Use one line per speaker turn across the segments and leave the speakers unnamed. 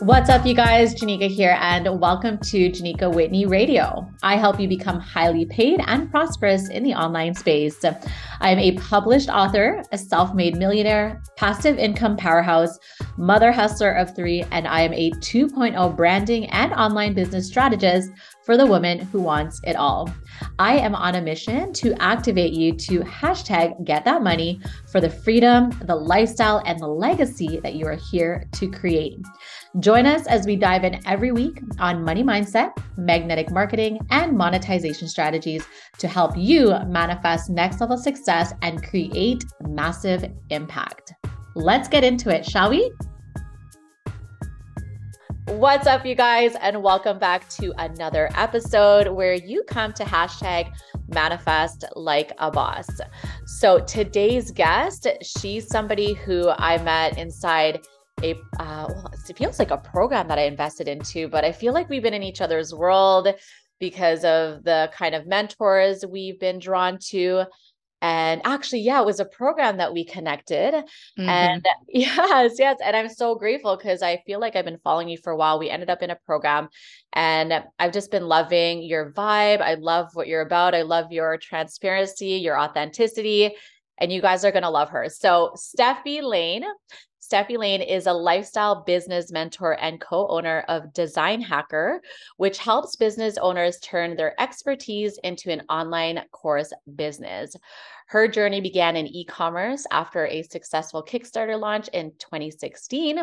What's up, you guys? Genicca here, and welcome to Genicca Whitney Radio. I help you become highly paid and prosperous in the online space. I am a published author, a self made millionaire, passive income powerhouse, mother hustler of three, and I am a 2.0 branding and online business strategist for the woman who wants it all. I am on a mission to activate you to hashtag get that money for the freedom, the lifestyle, and the legacy that you are here to create. Join us as we dive in every week on money mindset, magnetic marketing, and monetization strategies to help you manifest next level success and create massive impact. Let's get into it, shall we? What's up, you guys, and welcome back to another episode where you come to hashtag manifest like a boss. So, today's guest, she's somebody who I met inside a uh, well, it feels like a program that I invested into, but I feel like we've been in each other's world because of the kind of mentors we've been drawn to. And actually, yeah, it was a program that we connected. Mm-hmm. And yes, yes. And I'm so grateful because I feel like I've been following you for a while. We ended up in a program and I've just been loving your vibe. I love what you're about. I love your transparency, your authenticity and you guys are going to love her. So, Stefi Lane Stefi Lane is a lifestyle business mentor and co owner of Design Hacker, which helps business owners turn their expertise into an online course business. Her journey began in e commerce after a successful Kickstarter launch in 2016.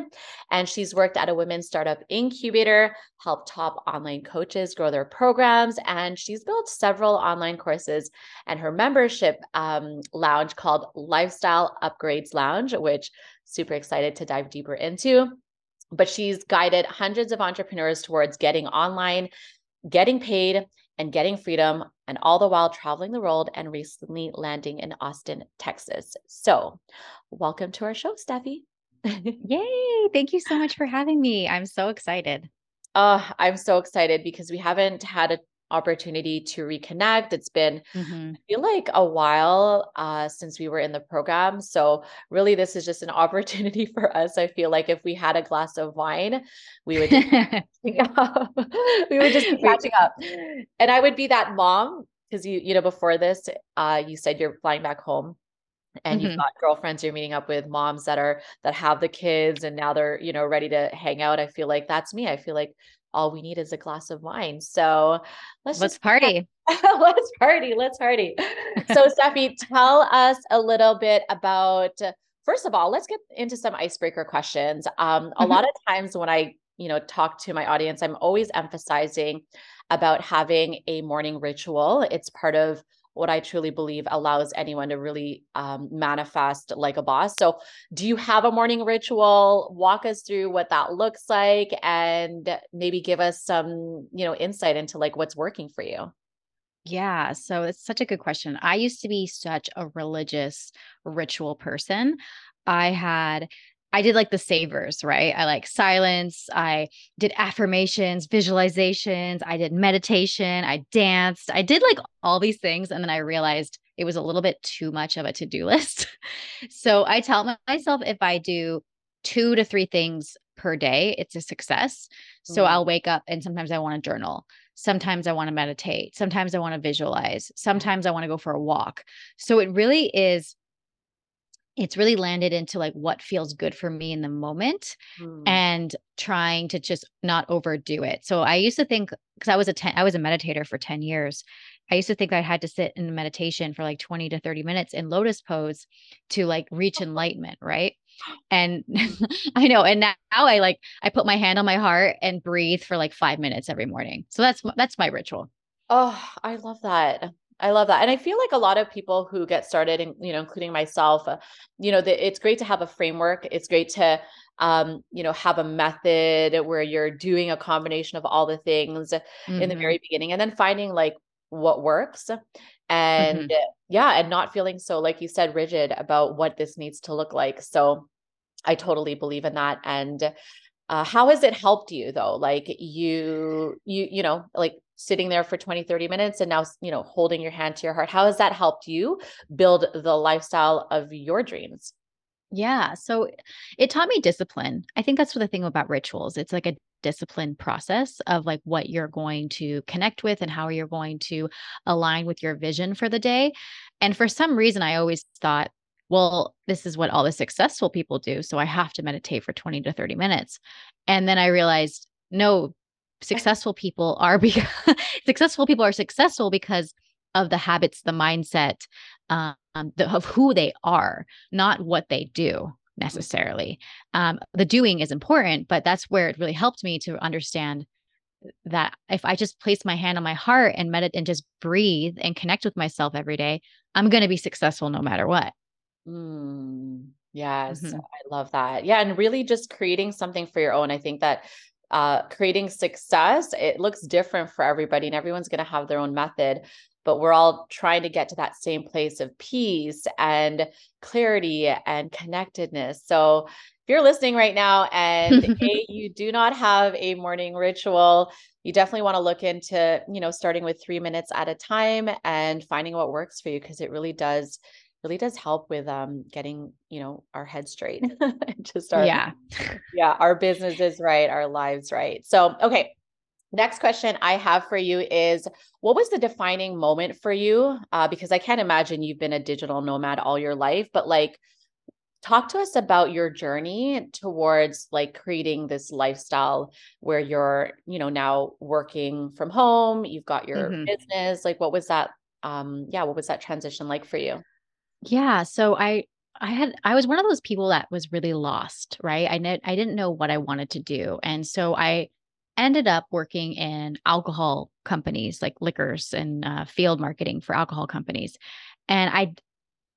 And she's worked at a women's startup incubator, helped top online coaches grow their programs, and she's built several online courses. And her membership um, lounge called Lifestyle Upgrades Lounge, which super excited to dive deeper into. But she's guided hundreds of entrepreneurs towards getting online, getting paid, and getting freedom, and all the while traveling the world and recently landing in Austin, Texas. So, welcome to our show, Stefi.
Yay! Thank you so much for having me. I'm so excited.
Uh, I'm so excited because we haven't had a opportunity to reconnect. It's been, mm-hmm. I feel like a while uh, since we were in the program. So, really, this is just an opportunity for us. I feel like if we had a glass of wine, we would we would just be catching up. And I would be that mom because you, you know, before this, uh, you said you're flying back home and mm-hmm. you've got girlfriends you're meeting up with moms that are that have the kids and now they're you know ready to hang out i feel like that's me i feel like all we need is a glass of wine. So
let's let's party.
let's party. Let's party. so Stefi, tell us a little bit about first of all, let's get into some icebreaker questions. Um, mm-hmm. a lot of times when I, you know, talk to my audience, I'm always emphasizing about having a morning ritual. It's part of what I truly believe allows anyone to really um, manifest like a boss. So, do you have a morning ritual? Walk us through what that looks like, and maybe give us some, you know, insight into like what's working for you.
Yeah, so it's such a good question. I used to be such a religious ritual person. I had I did like the savers, right? I like silence. I did affirmations, visualizations. I did meditation. I danced. I did like all these things. And then I realized it was a little bit too much of a to do list. so I tell myself if I do two to three things per day, it's a success. So mm-hmm. I'll wake up and sometimes I want to journal. Sometimes I want to meditate. Sometimes I want to visualize. Sometimes I want to go for a walk. So it really is it's really landed into like what feels good for me in the moment mm. and trying to just not overdo it. So I used to think because I was a ten, I was a meditator for 10 years. I used to think I had to sit in meditation for like 20 to 30 minutes in lotus pose to like reach enlightenment, right? And I know and now I like I put my hand on my heart and breathe for like 5 minutes every morning. So that's that's my ritual.
Oh, I love that. I love that. And I feel like a lot of people who get started, and you know, including myself, uh, you know, the, it's great to have a framework. It's great to, um, you know, have a method where you're doing a combination of all the things mm-hmm. in the very mm-hmm. beginning and then finding like what works and mm-hmm. yeah, and not feeling so, like you said, rigid about what this needs to look like. So I totally believe in that. And uh, how has it helped you though? Like you, you, you know, like sitting there for 20 30 minutes and now you know holding your hand to your heart how has that helped you build the lifestyle of your dreams
Yeah. So it taught me discipline. I think that's the thing about rituals. It's like a discipline process of like what you're going to connect with and how you're going to align with your vision for the day. And for some reason, I always thought, well, this is what all the successful people do. So I have to meditate for 20 to 30 minutes. And then I realized, no, successful people are because successful people are successful because of the habits, the mindset, um, the, of who they are, not what they do necessarily. Um, the doing is important, but that's where it really helped me to understand that if I just place my hand on my heart and meditate and just breathe and connect with myself every day, I'm going to be successful no matter what.
Mm, yes, mm-hmm. I love that. Yeah, and really just creating something for your own. I think that uh, creating success, it looks different for everybody, and everyone's going to have their own method but we're all trying to get to that same place of peace and clarity and connectedness. So if you're listening right now and a, you do not have a morning ritual, you definitely want to look into, you know, starting with three minutes at a time and finding what works for you because it really does really does help with um getting you know our head straight just our
yeah
yeah our businesses right our lives right so okay Next question I have for you is What was the defining moment for you? Uh, because I can't imagine you've been a digital nomad all your life, but like, talk to us about your journey towards like creating this lifestyle where you're you know now working from home you've got your mm-hmm. business like what was that um yeah what was that transition like for you
yeah so i i had i was one of those people that was really lost right i i didn't know what i wanted to do and so i ended up working in alcohol companies like liquors and uh, field marketing for alcohol companies. And I,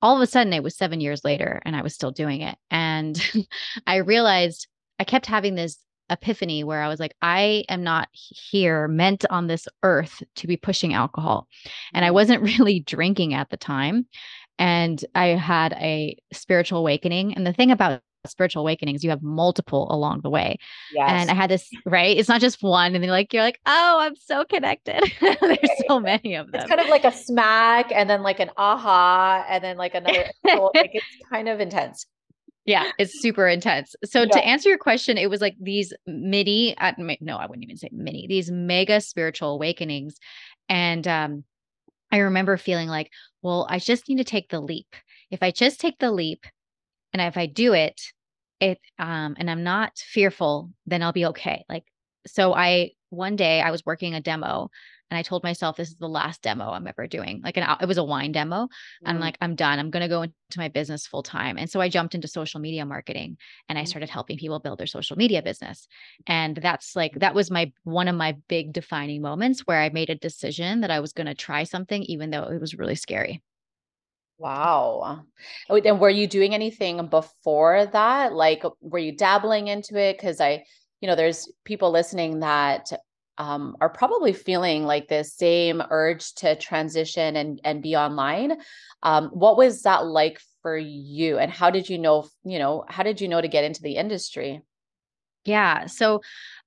all of a sudden, it was seven years later and I was still doing it. And I realized I kept having this epiphany where I was like, I am not here meant on this earth to be pushing alcohol. And I mm-hmm. wasn't really drinking at the time. And I had a spiritual awakening. And the thing about spiritual awakenings, you have multiple along the way. Yes. And I had this, right? It's not just one. And then like, you're like, oh, I'm so connected. There's so many of them.
It's kind of like a smack and then like an aha and then like another, like it's kind of intense.
Yeah, it's super intense. So yeah. to answer your question, it was like these mini, no, I wouldn't even say mini, these mega spiritual awakenings. And um, I remember feeling like, well, I just need to take the leap. If I just take the leap and if I do it, it um and i'm not fearful then i'll be okay like so i one day i was working a demo and i told myself this is the last demo i'm ever doing like an it was a wine demo mm. i'm like i'm done i'm going to go into my business full time and so i jumped into social media marketing and i mm. started helping people build their social media business and that's like that was my one of my big defining moments where i made a decision that i was going to try something even though it was really scary
Wow. Oh, and were you doing anything before that? Like, were you dabbling into it? Because I, you know, there's people listening that um, are probably feeling like this same urge to transition and and be online. Um, what was that like for you? And how did you know? You know, how did you know to get into the industry?
Yeah. So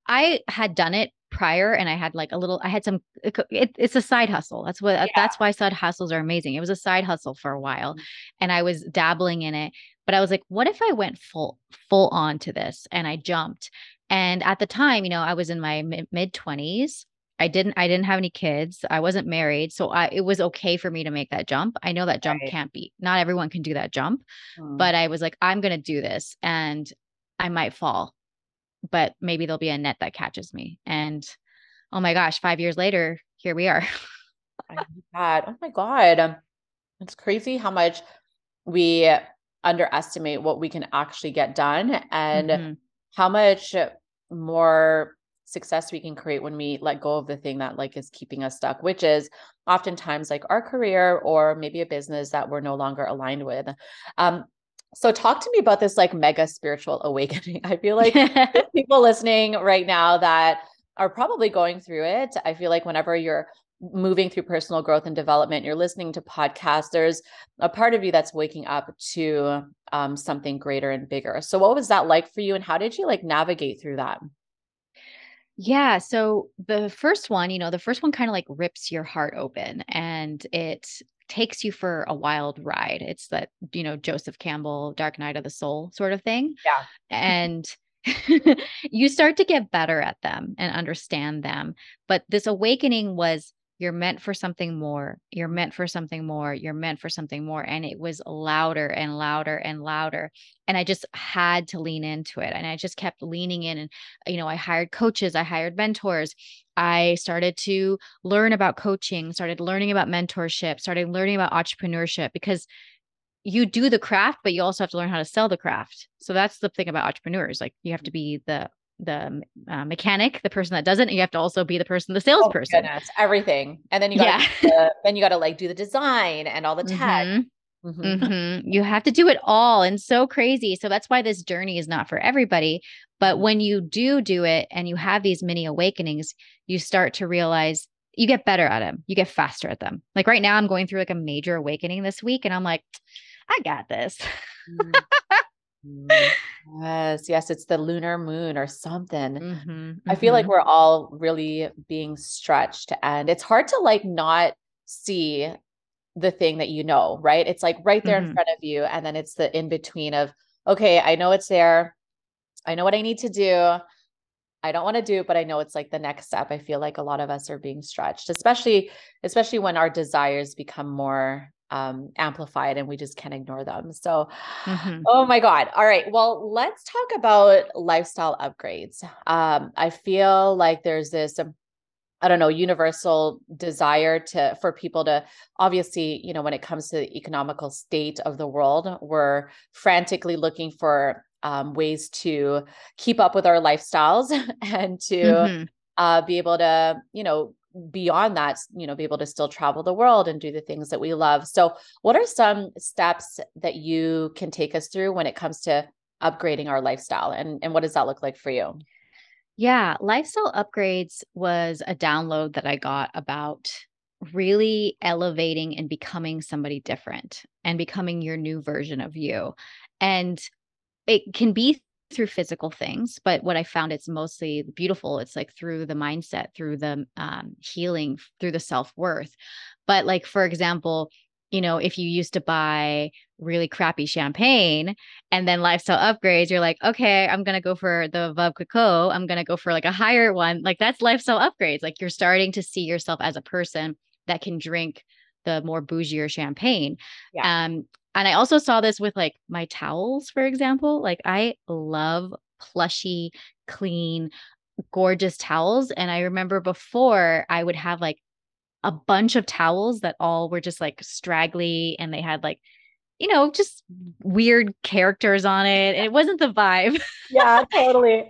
I had done it prior and I had like a little, I had some, it, it's a side hustle. That's what, yeah. that's why side hustles are amazing. It was a side hustle for a while mm-hmm. and I was dabbling in it, but I was like, what if I went full, full on to this and I jumped? And at the time, you know, I was in my mid twenties. I didn't, I didn't have any kids. I wasn't married. So I, it was okay for me to make that jump. I know that jump right. can't be, not everyone can do that jump, mm. but I was like, I'm going to do this and I might fall but maybe there'll be a net that catches me. And oh my gosh, five years later, here we are.
oh my God. Oh my God. It's crazy how much we underestimate what we can actually get done and mm-hmm. how much more success we can create when we let go of the thing that like is keeping us stuck which is oftentimes like our career or maybe a business that we're no longer aligned with um so talk to me about this like mega spiritual awakening. I feel like people listening right now that are probably going through it. I feel like whenever you're moving through personal growth and development, you're listening to podcasts, there's a part of you that's waking up to um, something greater and bigger. So what was that like for you and how did you like navigate through that?
Yeah. So the first one, you know, the first one kind of like rips your heart open and it takes you for a wild ride. It's that, you know, Joseph Campbell, Dark Night of the Soul sort of thing.
Yeah.
And you start to get better at them and understand them. But this awakening was you're meant for something more. You're meant for something more. You're meant for something more. And it was louder and louder and louder. And I just had to lean into it. And I just kept leaning in. And, you know, I hired coaches, I hired mentors. I started to learn about coaching, started learning about mentorship, started learning about entrepreneurship because you do the craft, but you also have to learn how to sell the craft. So that's the thing about entrepreneurs. Like you have to be the the uh, mechanic, the person that does it, and you have to also be the person, the oh, salesperson.
Oh, everything, and then you got yeah. then you got to like do the design and all the tech.
Mm-hmm. Mm-hmm. Mm-hmm. You have to do it all, and so crazy. So that's why this journey is not for everybody. But mm-hmm. when you do do it, and you have these mini awakenings, you start to realize you get better at them. You get faster at them. Like right now, I'm going through like a major awakening this week, and I'm like, I got this. Mm.
Yes, yes, it's the lunar moon or something. Mm-hmm, I feel like mm-hmm. we're all really being stretched and it's hard to like not see the thing that you know, right? It's like right there mm-hmm. in front of you and then it's the in between of okay, I know it's there. I know what I need to do. I don't want to do it, but I know it's like the next step. I feel like a lot of us are being stretched, especially especially when our desires become more um, amplified and we just can't ignore them. So, mm-hmm. oh my God. All right. Well, let's talk about lifestyle upgrades. Um, I feel like there's this, um, I don't know, universal desire to for people to obviously, you know, when it comes to the economical state of the world, we're frantically looking for um, ways to keep up with our lifestyles and to mm-hmm. uh, be able to, you know, beyond that you know be able to still travel the world and do the things that we love. So what are some steps that you can take us through when it comes to upgrading our lifestyle and and what does that look like for you?
Yeah lifestyle upgrades was a download that i got about really elevating and becoming somebody different and becoming your new version of you. And it can be through physical things but what i found it's mostly beautiful it's like through the mindset through the um, healing through the self-worth but like for example you know if you used to buy really crappy champagne and then lifestyle upgrades you're like okay i'm gonna go for the veuve clicquot i'm gonna go for like a higher one like that's lifestyle upgrades like you're starting to see yourself as a person that can drink the more bougier champagne yeah. um and I also saw this with like my towels, for example. Like I love plushy, clean, gorgeous towels. And I remember before I would have like a bunch of towels that all were just like straggly and they had like, you know, just weird characters on it. And It wasn't the vibe.
yeah, totally.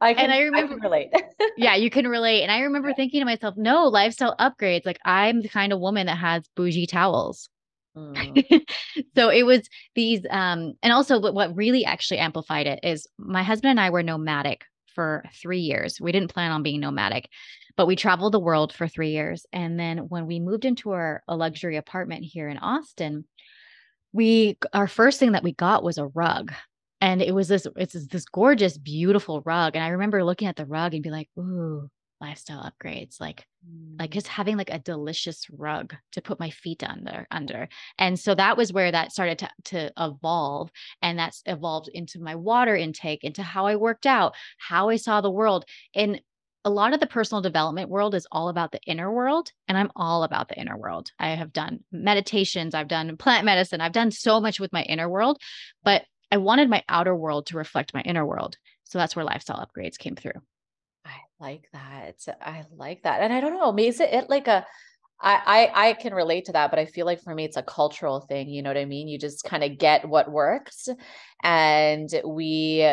I can, and I remember I relate. yeah, you can relate. And I remember thinking to myself, no, lifestyle upgrades. Like I'm the kind of woman that has bougie towels. Mm. so it was these um and also what, really actually amplified it is my husband and I were nomadic for 3 years. We didn't plan on being nomadic, but we traveled the world for 3 years and then when we moved into our a luxury apartment here in Austin, we our first thing that we got was a rug. And it was this it's this gorgeous beautiful rug and I remember looking at the rug and be like, "Ooh, lifestyle upgrades like. Like just mm. having like a delicious rug to put my feet under under. And so that was where that started to, to evolve and that's evolved into my water intake into how i worked out how i saw the world. And a lot of the personal development world is all about the inner world and i'm all about the inner world. I have done meditations i've done plant medicine i've done so much with my inner world but i wanted my outer world to reflect my inner world. So that's where lifestyle upgrades came through
like that. I like that. And I don't know, is it, it like a I, I I can relate to that, but I feel like for me it's a cultural thing. You know what I mean? You just kind of get what works, and we,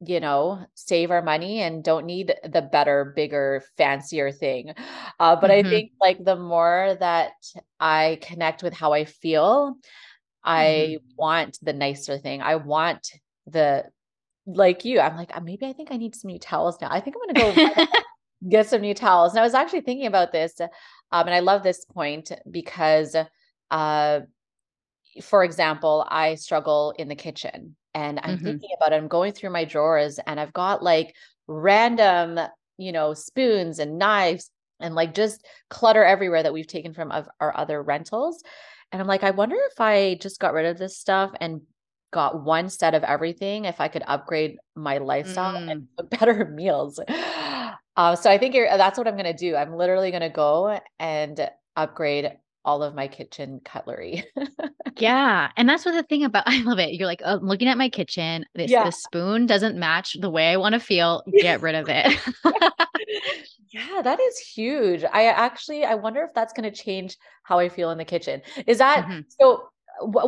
you know, save our money and don't need the better, bigger, fancier thing. Uh, but mm-hmm. I think like the more that I connect with how I feel, I mm-hmm. want the nicer thing. I want the like you, I'm like, uh, maybe I think I need some new towels now. I think I'm going to go get some new towels. And I was actually thinking about this. Um, and I love this point because, uh, for example, I struggle in the kitchen and I'm mm-hmm. thinking about it. I'm going through my drawers and I've got like random, you know, spoons and knives and like just clutter everywhere that we've taken from of our other rentals. And I'm like, I wonder if I just got rid of this stuff and got one set of everything, if I could upgrade my lifestyle mm. and better meals. Uh, so I think that's what I'm going to do. I'm literally going to go and upgrade all of my kitchen cutlery.
yeah. And that's what the thing about I love it. You're like, oh, I'm looking at my kitchen. This, yeah. this spoon doesn't match the way I want to feel. Get rid of it.
yeah, that is huge. I actually I wonder if that's going to change how I feel in the kitchen. Is that mm-hmm. so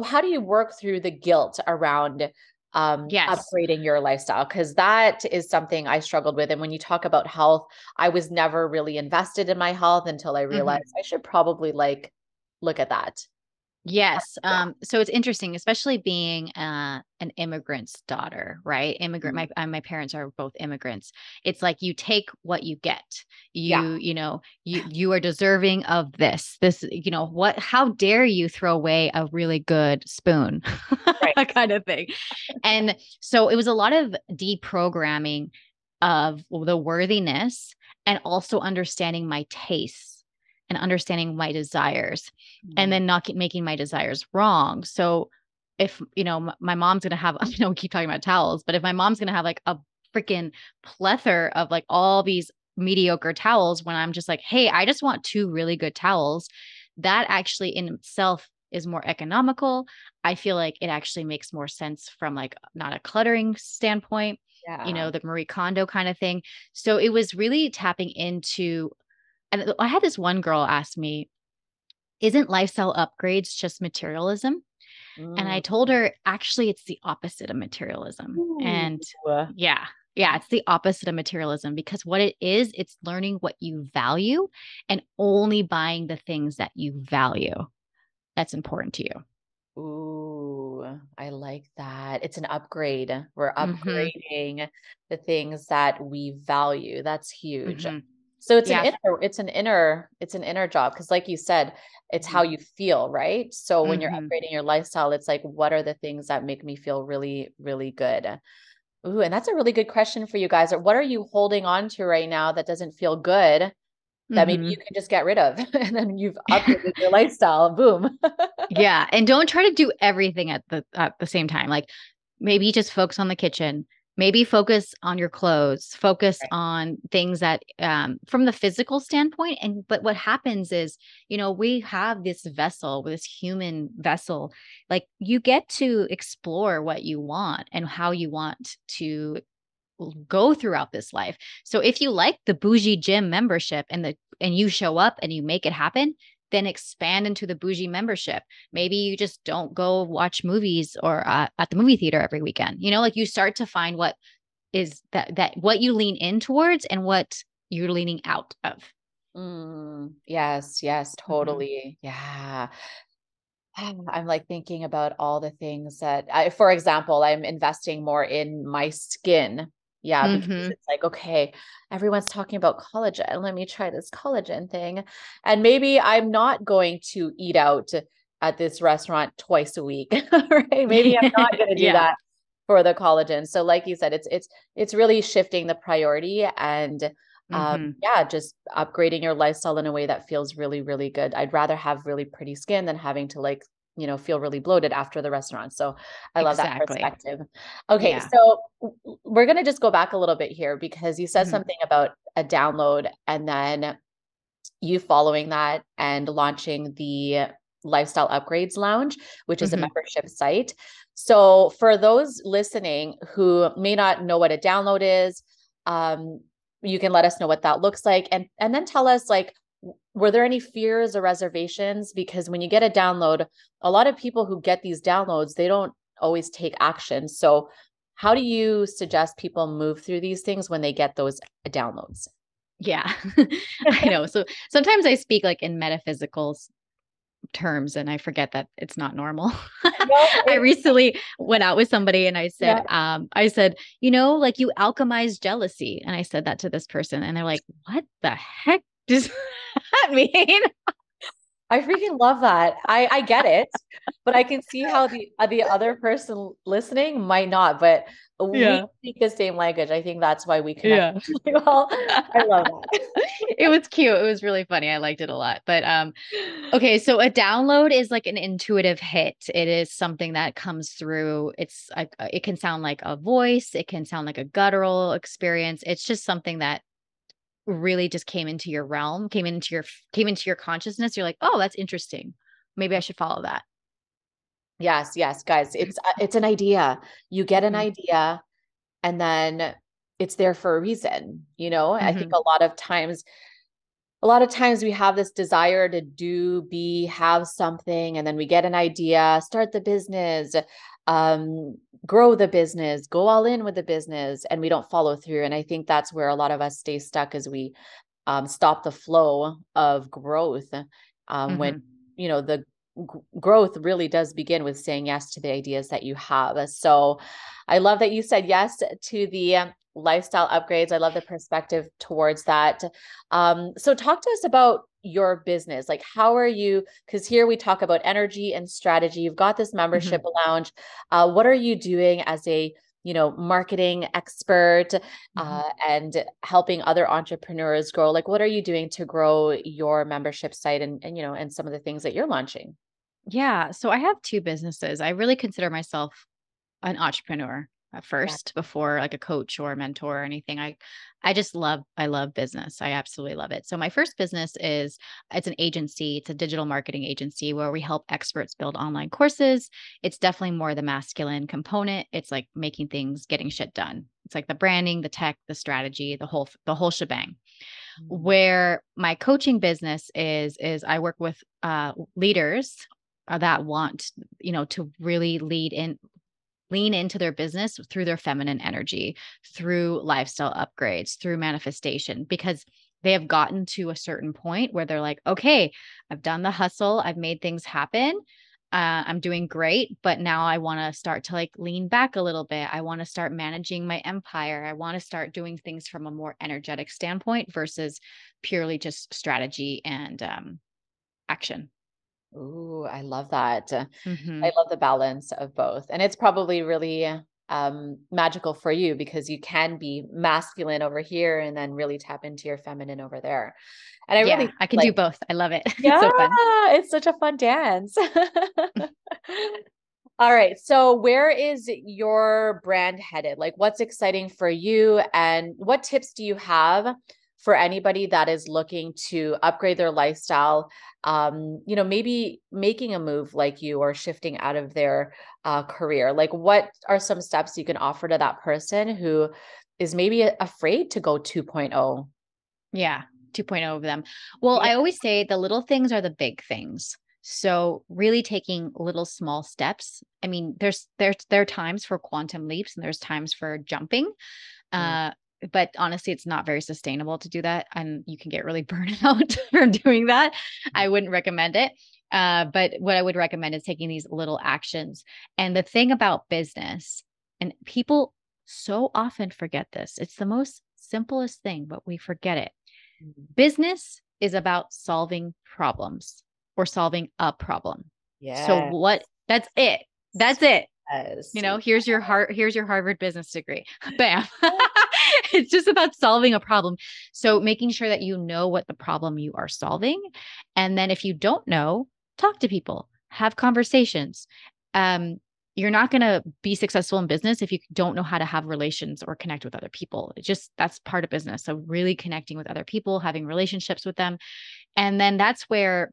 how do you work through the guilt around um yes. upgrading your lifestyle because that is something I struggled with and when you talk about health I was never really invested in my health until I mm-hmm. realized mm-hmm. I should probably like look at that.
Yes. Um, so it's interesting, especially being uh, an immigrant's daughter, right? Immigrant. Mm-hmm. My uh, my parents are both immigrants. It's like you take what you get. You yeah. you know you you are deserving of this. This you know what? How dare you throw away a really good spoon, right. kind of thing. And so it was a lot of deprogramming of the worthiness and also understanding my tastes and understanding my desires mm-hmm. and then not making my desires wrong. So if, you know, my mom's going to have, I know we keep talking about towels, but if my mom's going to have like a freaking plethora of like all these mediocre towels when I'm just like, hey, I just want two really good towels, that actually in itself is more economical. I feel like it actually makes more sense from like not a cluttering standpoint. Yeah. You know, the Marie Kondo kind of thing. So it was really tapping into and I had this one girl ask me, isn't lifestyle upgrades just materialism? Mm. And I mm. told her, actually, it's the opposite of materialism. Ooh. And yeah, yeah, it's the opposite of materialism because what it is, it's learning what you value and only buying the things that you value. That's important to you.
Ooh, I like that. It's an upgrade. We're mm-hmm. upgrading mm-hmm. the things that we value. That's huge. Mm-hmm. So it's yeah. an inner, it's an inner, it's an inner job. Cause like you said, it's how mm-hmm. you feel, right? So when mm-hmm. you're upgrading your lifestyle, it's like, what are the things that make me feel really, really good? Ooh, and that's a really good question for you guys. Or what are you holding on to right now that doesn't feel good that mm-hmm. maybe you can just get rid of and then you've upgraded your lifestyle. Boom.
yeah. And don't try to do everything at the at the same time. Like maybe just focus on the kitchen maybe focus on your clothes focus right. on things that um, from the physical standpoint and but what happens is you know we have this vessel this human vessel like you get to explore what you want and how you want to go throughout this life so if you like the bougie gym membership and the and you show up and you make it happen then expand into the bougie membership. Maybe you just don't go watch movies or uh, at the movie theater every weekend. You know, like you start to find what is that that what you lean in towards and what you're leaning out of.
Mm, yes, yes, mm-hmm. totally. Mm-hmm. Yeah. I'm like thinking about all the things that I, for example, I'm investing more in my skin yeah, because mm-hmm. it's like, okay, everyone's talking about collagen. Let me try this collagen thing. And maybe I'm not going to eat out at this restaurant twice a week, right? Maybe I'm not going to do yeah. that for the collagen. So like you said, it's it's it's really shifting the priority and um mm-hmm. yeah, just upgrading your lifestyle in a way that feels really really good. I'd rather have really pretty skin than having to like you know feel really bloated after the restaurant so i love exactly. that perspective okay yeah. so we're going to just go back a little bit here because you said mm-hmm. something about a download and then you following that and launching the lifestyle upgrades lounge which is mm-hmm. a membership site so for those listening who may not know what a download is um, you can let us know what that looks like and and then tell us like were there any fears or reservations? Because when you get a download a lot of people who get these downloads they don't always take action. So how do you suggest people move through these things when they get those downloads?
Yeah. I know. So sometimes i speak like in metaphysical terms and i forget that it's not normal. I recently went out with somebody and i said yeah. um i said you know like you alchemize jealousy. And i said that to this person and they're like what the heck does that mean?
I freaking love that. I I get it, but I can see how the uh, the other person listening might not. But we yeah. speak the same language. I think that's why we connect. Yeah. well, I love that.
it was cute. It was really funny. I liked it a lot. But um okay, so a download is like an intuitive hit. It is something that comes through. It's like it can sound like a voice, it can sound like a guttural experience. It's just something that really just came into your realm, came into your came into your consciousness. You're like, "Oh, that's interesting. Maybe I should follow that."
Yes, yes, guys. It's uh, it's an idea. You get an mm-hmm. idea and then it's there for a reason, you know? Mm-hmm. I think mm-hmm. a lot of times a lot of times we have this desire to do be have something and then we get an idea start the business um, grow the business go all in with the business and we don't follow through and i think that's where a lot of us stay stuck as we um, stop the flow of growth um, mm-hmm. when you know the growth really does begin with saying yes to the ideas that you have. So I love that you said yes to the um, lifestyle upgrades. I love the perspective towards that. Um, so talk to us about your business. Like, how are you? Because here we talk about energy and strategy. You've got this mm-hmm. membership mm-hmm. lounge. Uh, what are you doing as a you know marketing expert mm-hmm. uh, and helping other entrepreneurs grow like what are you doing to grow your membership site and, and you know and some of the things that you're launching
yeah. So I have two businesses. I really consider myself an entrepreneur first yeah. before like a coach or a mentor or anything. I I just love I love business. I absolutely love it. So my first business is it's an agency, it's a digital marketing agency where we help experts build online courses. It's definitely more the masculine component. It's like making things getting shit done. It's like the branding, the tech, the strategy, the whole the whole shebang. Mm-hmm. Where my coaching business is is I work with uh, leaders uh, that want you know to really lead in lean into their business through their feminine energy through lifestyle upgrades through manifestation because they have gotten to a certain point where they're like okay i've done the hustle i've made things happen uh, i'm doing great but now i want to start to like lean back a little bit. I want to start managing my empire. I want to start doing things from a more energetic standpoint versus purely just strategy and um, action
Ooh, I love that. Mm-hmm. I love the balance of both. And it's probably really um magical for you because you can be masculine over here and then really tap into your feminine over there.
And I yeah, really I can like, do both. I love it.
Yeah, it's, so it's such a fun dance. All right. So, where is your brand headed? Like, what's exciting for you? And what tips do you have for anybody that is looking to upgrade their lifestyle um, you know maybe making a move like you or shifting out of their uh, career like what are some steps you can offer to that person who is maybe afraid to go 2.0
yeah 2.0 of them well yeah. i always say the little things are the big things so really taking little small steps. I mean, there's there's there are times for quantum leaps and there's times for jumping. Mm. Uh but honestly it's not very sustainable to do that and you can get really burnt out for doing that i mm-hmm. wouldn't recommend it uh, but what i would recommend is taking these little actions and the thing about business and people so often forget this it's the most simplest thing but we forget it mm-hmm. business is about solving problems or solving a problem yeah so what that's it that's it Yes. You know, here's your heart, here's your Harvard business degree. Bam. it's just about solving a problem. So making sure that you know what the problem you are solving. And then if you don't know, talk to people, have conversations. Um, you're not going to be successful in business if you don't know how to have relations or connect with other people. It just that's part of business. So really connecting with other people, having relationships with them. And then that's where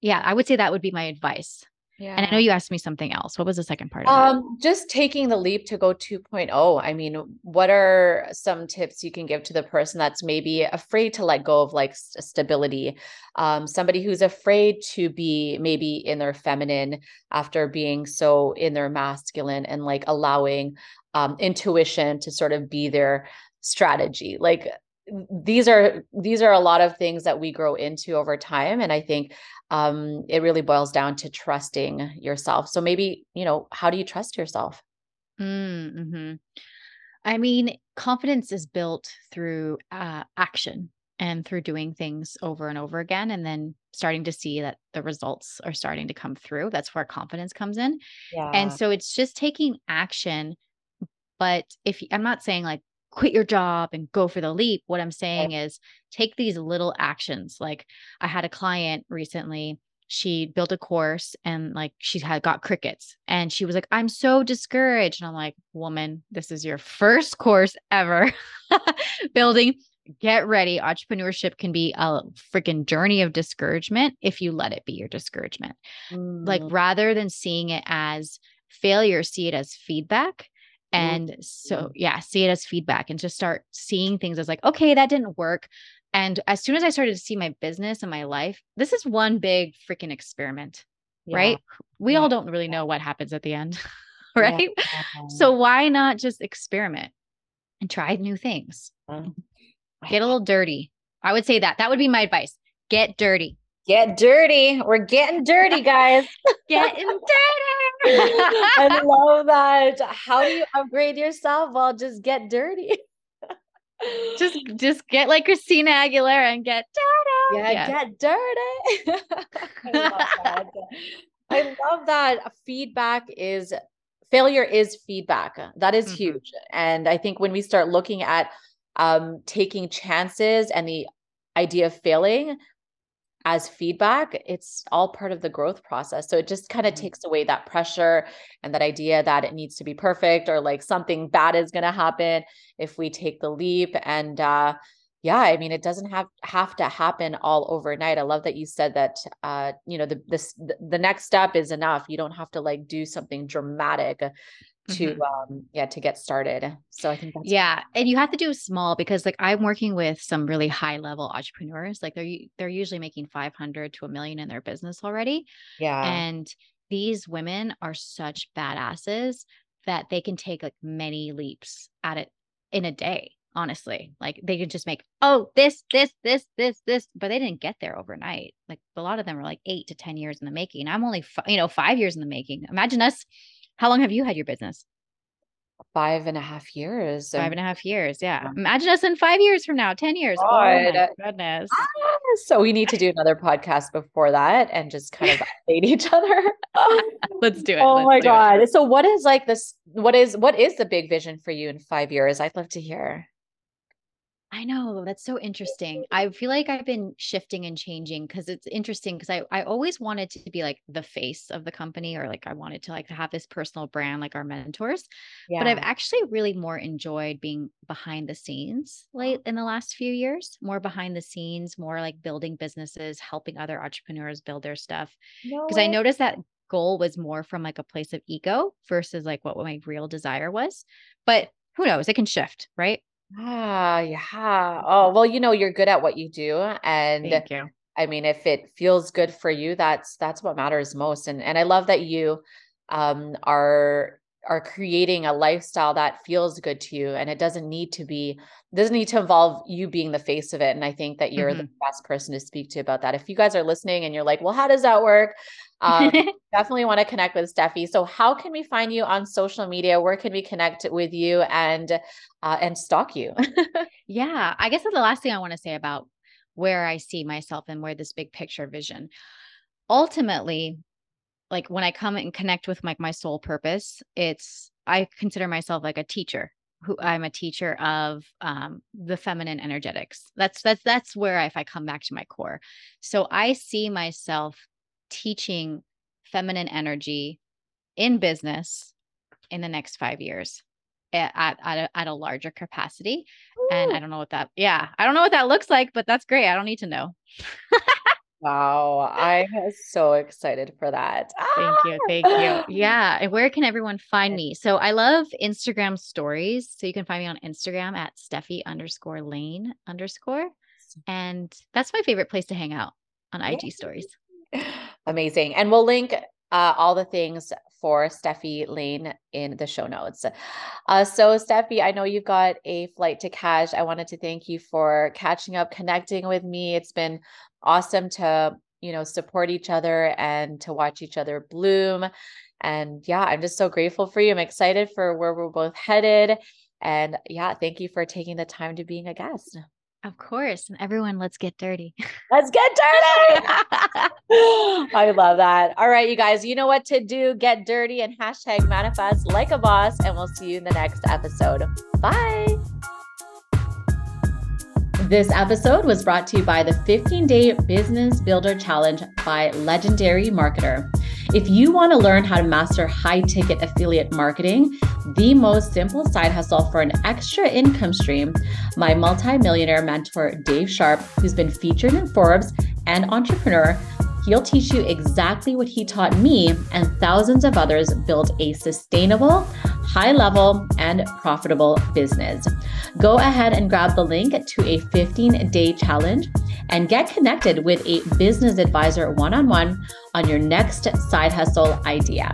yeah, I would say that would be my advice. Yeah. And I know you asked me something else. What was the second part?
um, just taking the leap to go 2.0. I mean, what are some tips you can give to the person that's maybe afraid to let go of like st- stability? Um, somebody who's afraid to be maybe in their feminine after being so in their masculine and like allowing um, intuition to sort of be their strategy. Like these are these are a lot of things that we grow into over time and i think um, it really boils down to trusting yourself so maybe you know how do you trust yourself
mm-hmm. i mean confidence is built through uh, action and through doing things over and over again and then starting to see that the results are starting to come through that's where confidence comes in yeah. and so it's just taking action but if i'm not saying like quit your job and go for the leap. What I'm saying is take these little actions. Like I had a client recently she built a course and like she had got crickets and she was like i'm so discouraged and i'm like woman this is your first course ever building get ready entrepreneurship can be a freaking journey of discouragement if you let it be your discouragement mm. like rather than seeing it as failure see it as feedback and mm. so yeah see it as feedback and just start seeing things as like okay that didn't work and as soon as I started to see my business and my life, this is one big freaking experiment, yeah. right? We yeah. all don't really know what happens at the end, right? Yeah. So why not just experiment and try new things? Mm. Get a little dirty. I would say that. That would be my advice. Get dirty.
Get dirty. We're getting dirty, guys.
getting dirty.
I love that. How do you upgrade yourself? Well, just get dirty
just just get like Christina Aguilera and get
dirty. Yeah, yeah. get dirty. I, love that. I love that. Feedback is failure is feedback. That is mm-hmm. huge. And I think when we start looking at um, taking chances and the idea of failing, as feedback, it's all part of the growth process. So it just kind of mm-hmm. takes away that pressure and that idea that it needs to be perfect or like something bad is going to happen if we take the leap. And uh, yeah, I mean, it doesn't have have to happen all overnight. I love that you said that. Uh, you know, the this the next step is enough. You don't have to like do something dramatic to mm-hmm. um yeah to get started. So i think that's
yeah and you have to do small because like i'm working with some really high level entrepreneurs like they're they're usually making 500 to a million in their business already
yeah.
and these women are such badasses that they can take like many leaps at it in a day honestly. Like they could just make oh this this this this this but they didn't get there overnight. Like a lot of them are like eight to ten years in the making. I'm only f- you know five years in the making. Imagine us how long have you had your business?
Five and a half years.
Five and a half years. Yeah. Imagine us in five years from now, 10 years. God. Oh my goodness. Ah,
so we need to do another podcast before that and just kind of update each other.
Let's do it.
Oh
Let's
my God. It. So what is like this? What is, what is the big vision for you in five years? I'd love to hear.
I know that's so interesting. I feel like I've been shifting and changing because it's interesting because I, I always wanted to be like the face of the company or like I wanted to like have this personal brand like our mentors. Yeah. But I've actually really more enjoyed being behind the scenes late oh. in the last few years, more behind the scenes, more like building businesses, helping other entrepreneurs build their stuff. Because no I noticed that goal was more from like a place of ego versus like what my real desire was. But who knows? It can shift, right?
Ah, yeah. Oh, well, you know, you're good at what you do. And
Thank you.
I mean, if it feels good for you, that's that's what matters most. And and I love that you um are are creating a lifestyle that feels good to you and it doesn't need to be doesn't need to involve you being the face of it and i think that you're mm-hmm. the best person to speak to about that if you guys are listening and you're like well how does that work um, definitely want to connect with stefi so how can we find you on social media where can we connect with you and uh, and stalk you
yeah i guess that's the last thing i want to say about where i see myself and where this big picture vision ultimately like when I come and connect with like my soul purpose, it's I consider myself like a teacher who I'm a teacher of um, the feminine energetics. That's that's that's where if I come back to my core. So I see myself teaching feminine energy in business in the next five years at at, at, a, at a larger capacity. Ooh. And I don't know what that yeah, I don't know what that looks like, but that's great. I don't need to know.
Wow, I am so excited for that.
Thank you. Thank you. Ah! Yeah. And where can everyone find me? So I love Instagram stories. So you can find me on Instagram at Stefi underscore lane underscore. And that's my favorite place to hang out on IG stories.
Amazing. And we'll link uh, all the things for Stefi Lane in the show notes. Uh, so, Stefi, I know you've got a flight to catch. I wanted to thank you for catching up, connecting with me. It's been awesome to you know support each other and to watch each other bloom and yeah i'm just so grateful for you i'm excited for where we're both headed and yeah thank you for taking the time to being a guest
of course and everyone let's get dirty.
Let's get dirty! I love that. All right you guys you know what to do. Get dirty and hashtag manifest like a boss and we'll see you in the next episode. Bye. This episode was brought to you by the 15 Day Business Builder Challenge by Legendary Marketer. If you want to learn how to master high ticket affiliate marketing, the most simple side hustle for an extra income stream, my multi-millionaire mentor, Dave Sharpe, who's been featured in Forbes and Entrepreneur, He'll teach you exactly what he taught me and thousands of others build a sustainable, high level, and profitable business. Go ahead and grab the link to a 15 day challenge and get connected with a business advisor one on one on your next side hustle idea.